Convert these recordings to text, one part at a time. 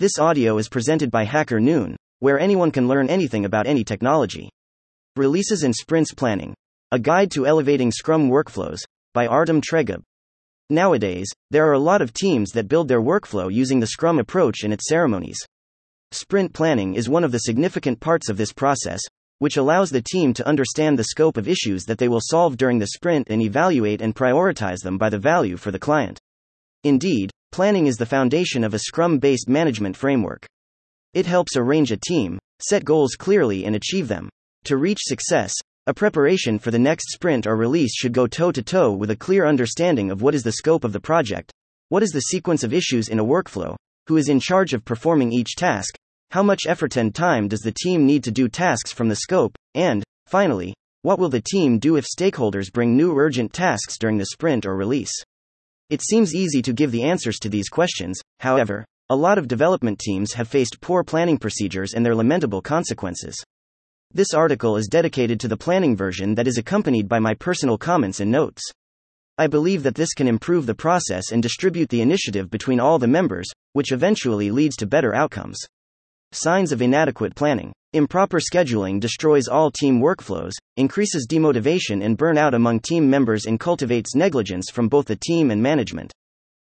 This audio is presented by Hacker Noon, where anyone can learn anything about any technology. Releases and Sprints Planning A Guide to Elevating Scrum Workflows by Artem Tregub. Nowadays, there are a lot of teams that build their workflow using the Scrum approach and its ceremonies. Sprint planning is one of the significant parts of this process, which allows the team to understand the scope of issues that they will solve during the sprint and evaluate and prioritize them by the value for the client. Indeed, planning is the foundation of a Scrum based management framework. It helps arrange a team, set goals clearly, and achieve them. To reach success, a preparation for the next sprint or release should go toe to toe with a clear understanding of what is the scope of the project, what is the sequence of issues in a workflow, who is in charge of performing each task, how much effort and time does the team need to do tasks from the scope, and, finally, what will the team do if stakeholders bring new urgent tasks during the sprint or release? It seems easy to give the answers to these questions, however, a lot of development teams have faced poor planning procedures and their lamentable consequences. This article is dedicated to the planning version that is accompanied by my personal comments and notes. I believe that this can improve the process and distribute the initiative between all the members, which eventually leads to better outcomes. Signs of inadequate planning. Improper scheduling destroys all team workflows, increases demotivation and burnout among team members, and cultivates negligence from both the team and management.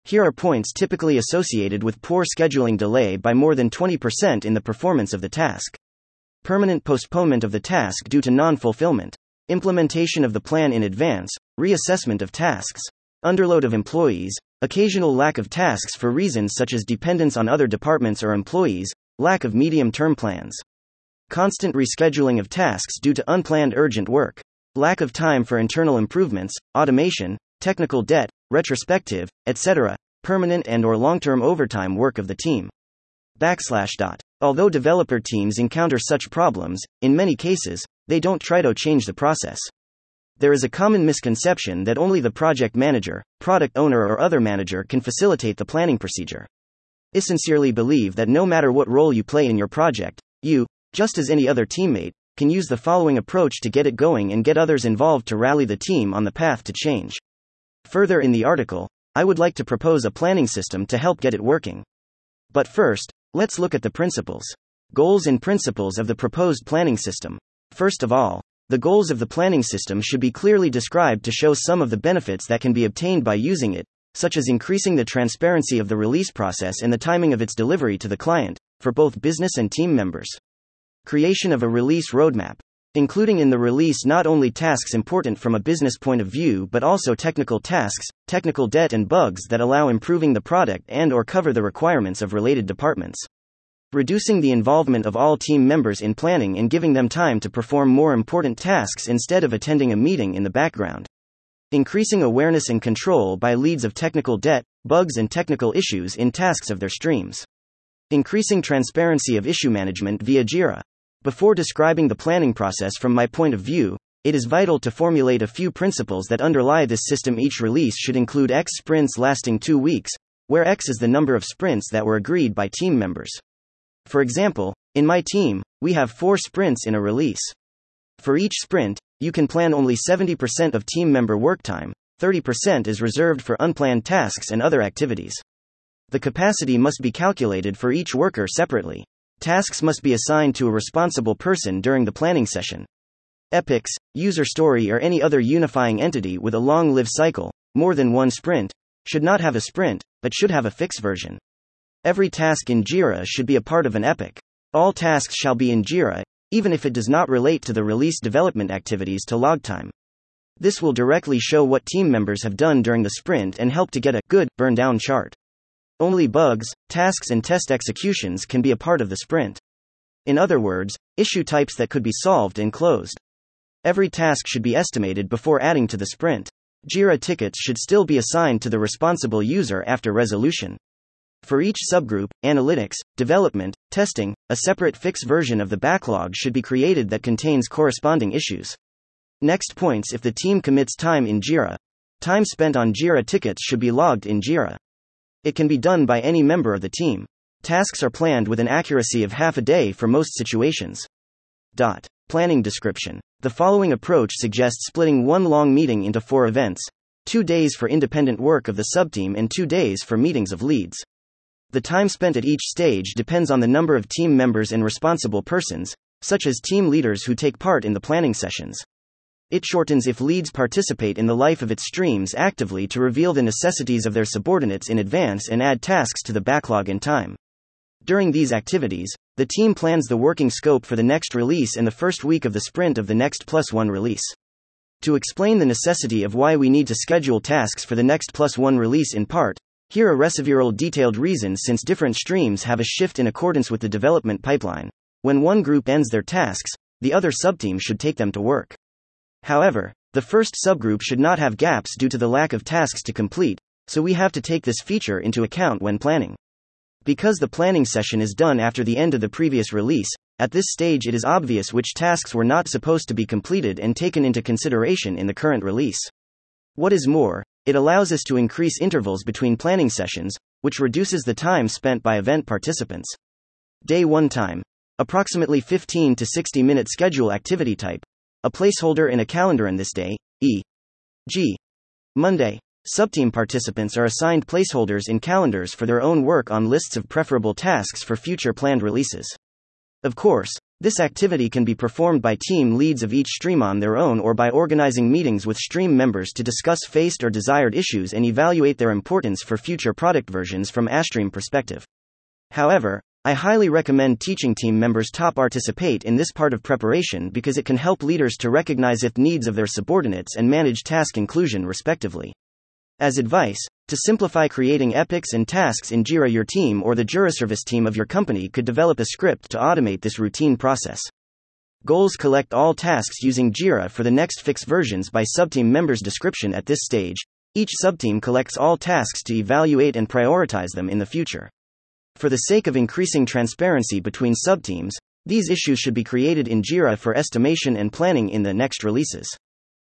Here are points typically associated with poor scheduling delay by more than 20% in the performance of the task. Permanent postponement of the task due to non fulfillment. Implementation of the plan in advance, reassessment of tasks. Underload of employees, occasional lack of tasks for reasons such as dependence on other departments or employees, lack of medium term plans. Constant rescheduling of tasks due to unplanned urgent work. Lack of time for internal improvements, automation, technical debt, retrospective, etc., permanent and or long-term overtime work of the team. Backslash dot. Although developer teams encounter such problems, in many cases, they don't try to change the process. There is a common misconception that only the project manager, product owner, or other manager can facilitate the planning procedure. I sincerely believe that no matter what role you play in your project, you, just as any other teammate, can use the following approach to get it going and get others involved to rally the team on the path to change. Further in the article, I would like to propose a planning system to help get it working. But first, let's look at the principles. Goals and principles of the proposed planning system. First of all, the goals of the planning system should be clearly described to show some of the benefits that can be obtained by using it, such as increasing the transparency of the release process and the timing of its delivery to the client, for both business and team members. Creation of a release roadmap, including in the release not only tasks important from a business point of view but also technical tasks, technical debt and bugs that allow improving the product and or cover the requirements of related departments. Reducing the involvement of all team members in planning and giving them time to perform more important tasks instead of attending a meeting in the background. Increasing awareness and control by leads of technical debt, bugs, and technical issues in tasks of their streams. Increasing transparency of issue management via JIRA. Before describing the planning process from my point of view, it is vital to formulate a few principles that underlie this system. Each release should include X sprints lasting two weeks, where X is the number of sprints that were agreed by team members. For example, in my team, we have four sprints in a release. For each sprint, you can plan only 70% of team member work time, 30% is reserved for unplanned tasks and other activities. The capacity must be calculated for each worker separately. Tasks must be assigned to a responsible person during the planning session. Epics, user story, or any other unifying entity with a long live cycle, more than one sprint, should not have a sprint, but should have a fixed version. Every task in Jira should be a part of an epic. All tasks shall be in Jira, even if it does not relate to the release development activities to log time. This will directly show what team members have done during the sprint and help to get a good burn down chart. Only bugs, tasks, and test executions can be a part of the sprint. In other words, issue types that could be solved and closed. Every task should be estimated before adding to the sprint. JIRA tickets should still be assigned to the responsible user after resolution. For each subgroup, analytics, development, testing, a separate fix version of the backlog should be created that contains corresponding issues. Next points if the team commits time in JIRA. Time spent on JIRA tickets should be logged in JIRA. It can be done by any member of the team. Tasks are planned with an accuracy of half a day for most situations. Dot. Planning description. The following approach suggests splitting one long meeting into four events two days for independent work of the subteam and two days for meetings of leads. The time spent at each stage depends on the number of team members and responsible persons, such as team leaders who take part in the planning sessions. It shortens if leads participate in the life of its streams actively to reveal the necessities of their subordinates in advance and add tasks to the backlog in time. During these activities, the team plans the working scope for the next release and the first week of the sprint of the next plus one release. To explain the necessity of why we need to schedule tasks for the next plus one release in part, here are several detailed reasons since different streams have a shift in accordance with the development pipeline. When one group ends their tasks, the other subteam should take them to work. However, the first subgroup should not have gaps due to the lack of tasks to complete, so we have to take this feature into account when planning. Because the planning session is done after the end of the previous release, at this stage it is obvious which tasks were not supposed to be completed and taken into consideration in the current release. What is more, it allows us to increase intervals between planning sessions, which reduces the time spent by event participants. Day 1 time. Approximately 15 to 60 minute schedule activity type. A placeholder in a calendar in this day, e.g. Monday, Subteam participants are assigned placeholders in calendars for their own work on lists of preferable tasks for future planned releases. Of course, this activity can be performed by team leads of each stream on their own or by organizing meetings with stream members to discuss faced or desired issues and evaluate their importance for future product versions from a stream perspective. However, I highly recommend teaching team members top participate in this part of preparation because it can help leaders to recognize if needs of their subordinates and manage task inclusion respectively. As advice, to simplify creating epics and tasks in Jira, your team or the JiraService team of your company could develop a script to automate this routine process. Goals collect all tasks using Jira for the next fix versions by subteam members' description at this stage. Each subteam collects all tasks to evaluate and prioritize them in the future. For the sake of increasing transparency between subteams, these issues should be created in Jira for estimation and planning in the next releases.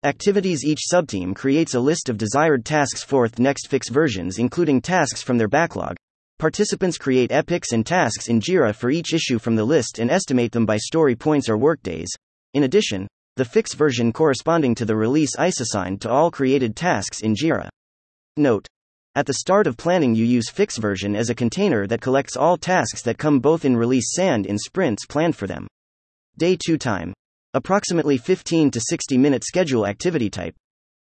Activities Each subteam creates a list of desired tasks for the next fix versions, including tasks from their backlog. Participants create epics and tasks in Jira for each issue from the list and estimate them by story points or workdays. In addition, the fix version corresponding to the release is assigned to all created tasks in Jira. Note. At the start of planning, you use fix version as a container that collects all tasks that come both in release and in sprints planned for them. Day 2 time. Approximately 15 to 60 minute schedule activity type.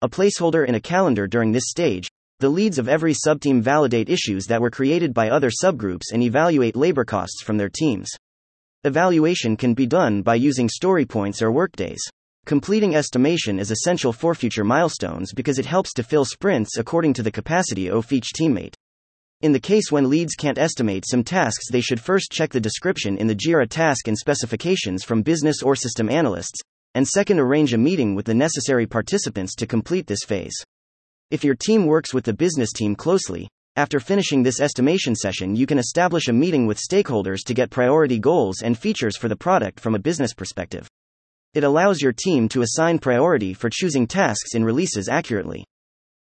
A placeholder in a calendar during this stage. The leads of every subteam validate issues that were created by other subgroups and evaluate labor costs from their teams. Evaluation can be done by using story points or workdays. Completing estimation is essential for future milestones because it helps to fill sprints according to the capacity of each teammate. In the case when leads can't estimate some tasks, they should first check the description in the JIRA task and specifications from business or system analysts, and second, arrange a meeting with the necessary participants to complete this phase. If your team works with the business team closely, after finishing this estimation session, you can establish a meeting with stakeholders to get priority goals and features for the product from a business perspective. It allows your team to assign priority for choosing tasks in releases accurately.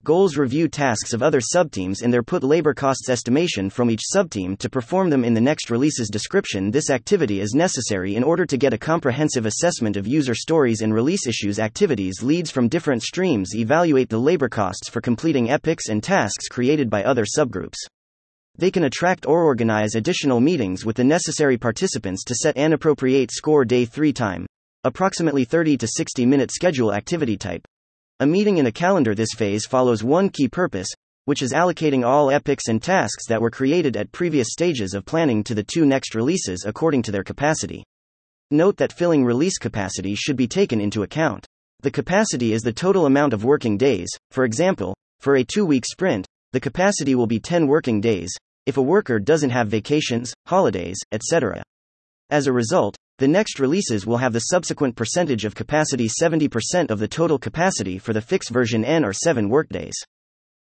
Goals review tasks of other subteams and their put labor costs estimation from each subteam to perform them in the next release's description. This activity is necessary in order to get a comprehensive assessment of user stories and release issues. Activities leads from different streams evaluate the labor costs for completing epics and tasks created by other subgroups. They can attract or organize additional meetings with the necessary participants to set an appropriate score day 3 time, approximately 30 to 60 minute schedule activity type. A meeting in a calendar this phase follows one key purpose, which is allocating all epics and tasks that were created at previous stages of planning to the two next releases according to their capacity. Note that filling release capacity should be taken into account. The capacity is the total amount of working days, for example, for a two week sprint, the capacity will be 10 working days, if a worker doesn't have vacations, holidays, etc. As a result, the next releases will have the subsequent percentage of capacity 70% of the total capacity for the fix version N or 7 workdays.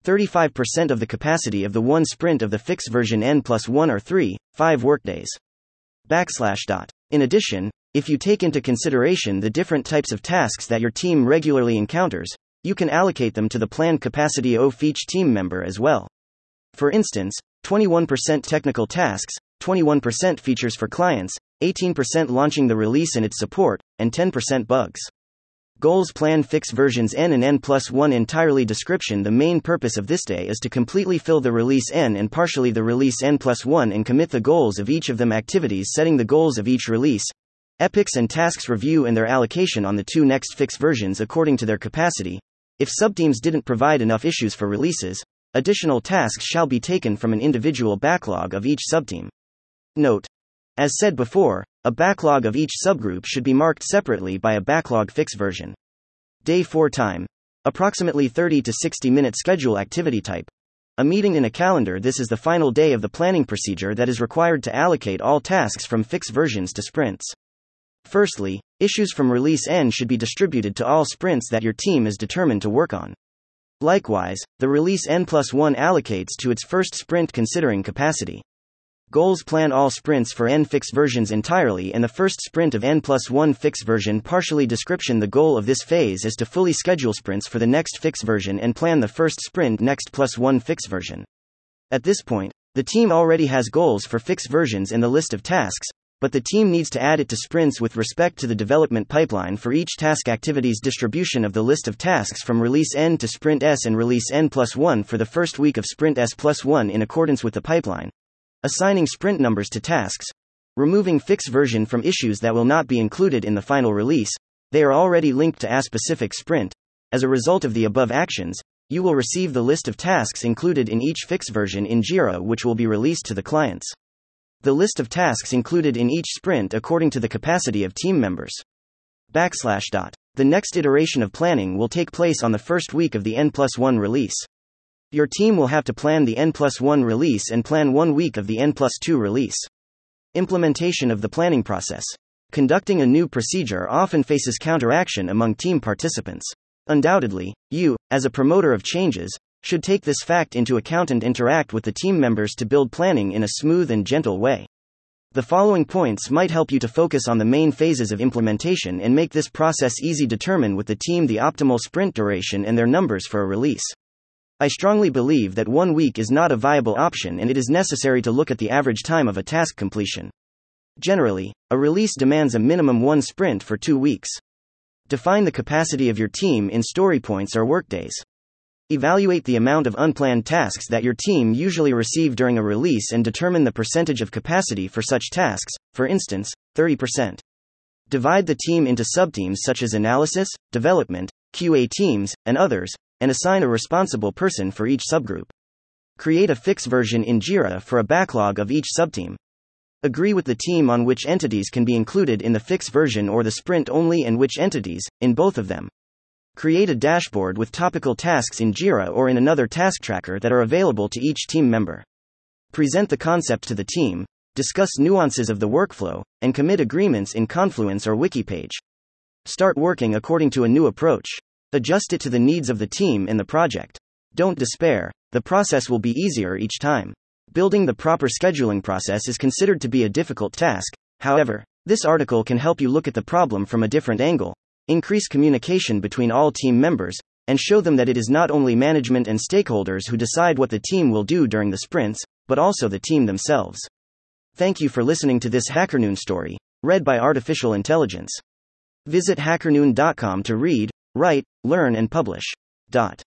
35% of the capacity of the one sprint of the fix version N plus 1 or 3, 5 workdays. Backslash dot. In addition, if you take into consideration the different types of tasks that your team regularly encounters, you can allocate them to the planned capacity of each team member as well. For instance, 21% technical tasks, 21% features for clients, 18% launching the release and its support, and 10% bugs. Goals Plan Fix versions N and N plus 1 entirely description The main purpose of this day is to completely fill the release N and partially the release N plus 1 and commit the goals of each of them activities setting the goals of each release, epics and tasks review and their allocation on the two next fix versions according to their capacity. If subteams didn't provide enough issues for releases, additional tasks shall be taken from an individual backlog of each subteam. Note. As said before, a backlog of each subgroup should be marked separately by a backlog fix version. Day 4 time. Approximately 30 to 60 minute schedule activity type. A meeting in a calendar. This is the final day of the planning procedure that is required to allocate all tasks from fix versions to sprints. Firstly, issues from release N should be distributed to all sprints that your team is determined to work on. Likewise, the release N plus 1 allocates to its first sprint considering capacity. Goals plan all sprints for N fix versions entirely and the first sprint of N plus 1 fix version partially description The goal of this phase is to fully schedule sprints for the next fix version and plan the first sprint next plus 1 fix version. At this point, the team already has goals for fix versions in the list of tasks, but the team needs to add it to sprints with respect to the development pipeline for each task activity's distribution of the list of tasks from release N to sprint S and release N plus 1 for the first week of sprint S plus 1 in accordance with the pipeline. Assigning sprint numbers to tasks. Removing fix version from issues that will not be included in the final release, they are already linked to a specific sprint. As a result of the above actions, you will receive the list of tasks included in each fix version in Jira which will be released to the clients the list of tasks included in each sprint according to the capacity of team members. Backslash dot. The next iteration of planning will take place on the first week of the N plus 1 release. Your team will have to plan the N plus 1 release and plan one week of the N plus 2 release. Implementation of the planning process. Conducting a new procedure often faces counteraction among team participants. Undoubtedly, you, as a promoter of changes, should take this fact into account and interact with the team members to build planning in a smooth and gentle way. The following points might help you to focus on the main phases of implementation and make this process easy. Determine with the team the optimal sprint duration and their numbers for a release. I strongly believe that one week is not a viable option and it is necessary to look at the average time of a task completion. Generally, a release demands a minimum one sprint for two weeks. Define the capacity of your team in story points or workdays. Evaluate the amount of unplanned tasks that your team usually receive during a release and determine the percentage of capacity for such tasks, for instance, 30%. Divide the team into subteams such as analysis, development, QA teams, and others, and assign a responsible person for each subgroup. Create a fix version in Jira for a backlog of each subteam. Agree with the team on which entities can be included in the fix version or the sprint only and which entities, in both of them. Create a dashboard with topical tasks in Jira or in another task tracker that are available to each team member. Present the concept to the team, discuss nuances of the workflow, and commit agreements in Confluence or Wikipage. Start working according to a new approach. Adjust it to the needs of the team and the project. Don't despair, the process will be easier each time. Building the proper scheduling process is considered to be a difficult task, however, this article can help you look at the problem from a different angle, increase communication between all team members, and show them that it is not only management and stakeholders who decide what the team will do during the sprints, but also the team themselves. Thank you for listening to this HackerNoon story, read by Artificial Intelligence. Visit hackerNoon.com to read, write, learn, and publish. Dot.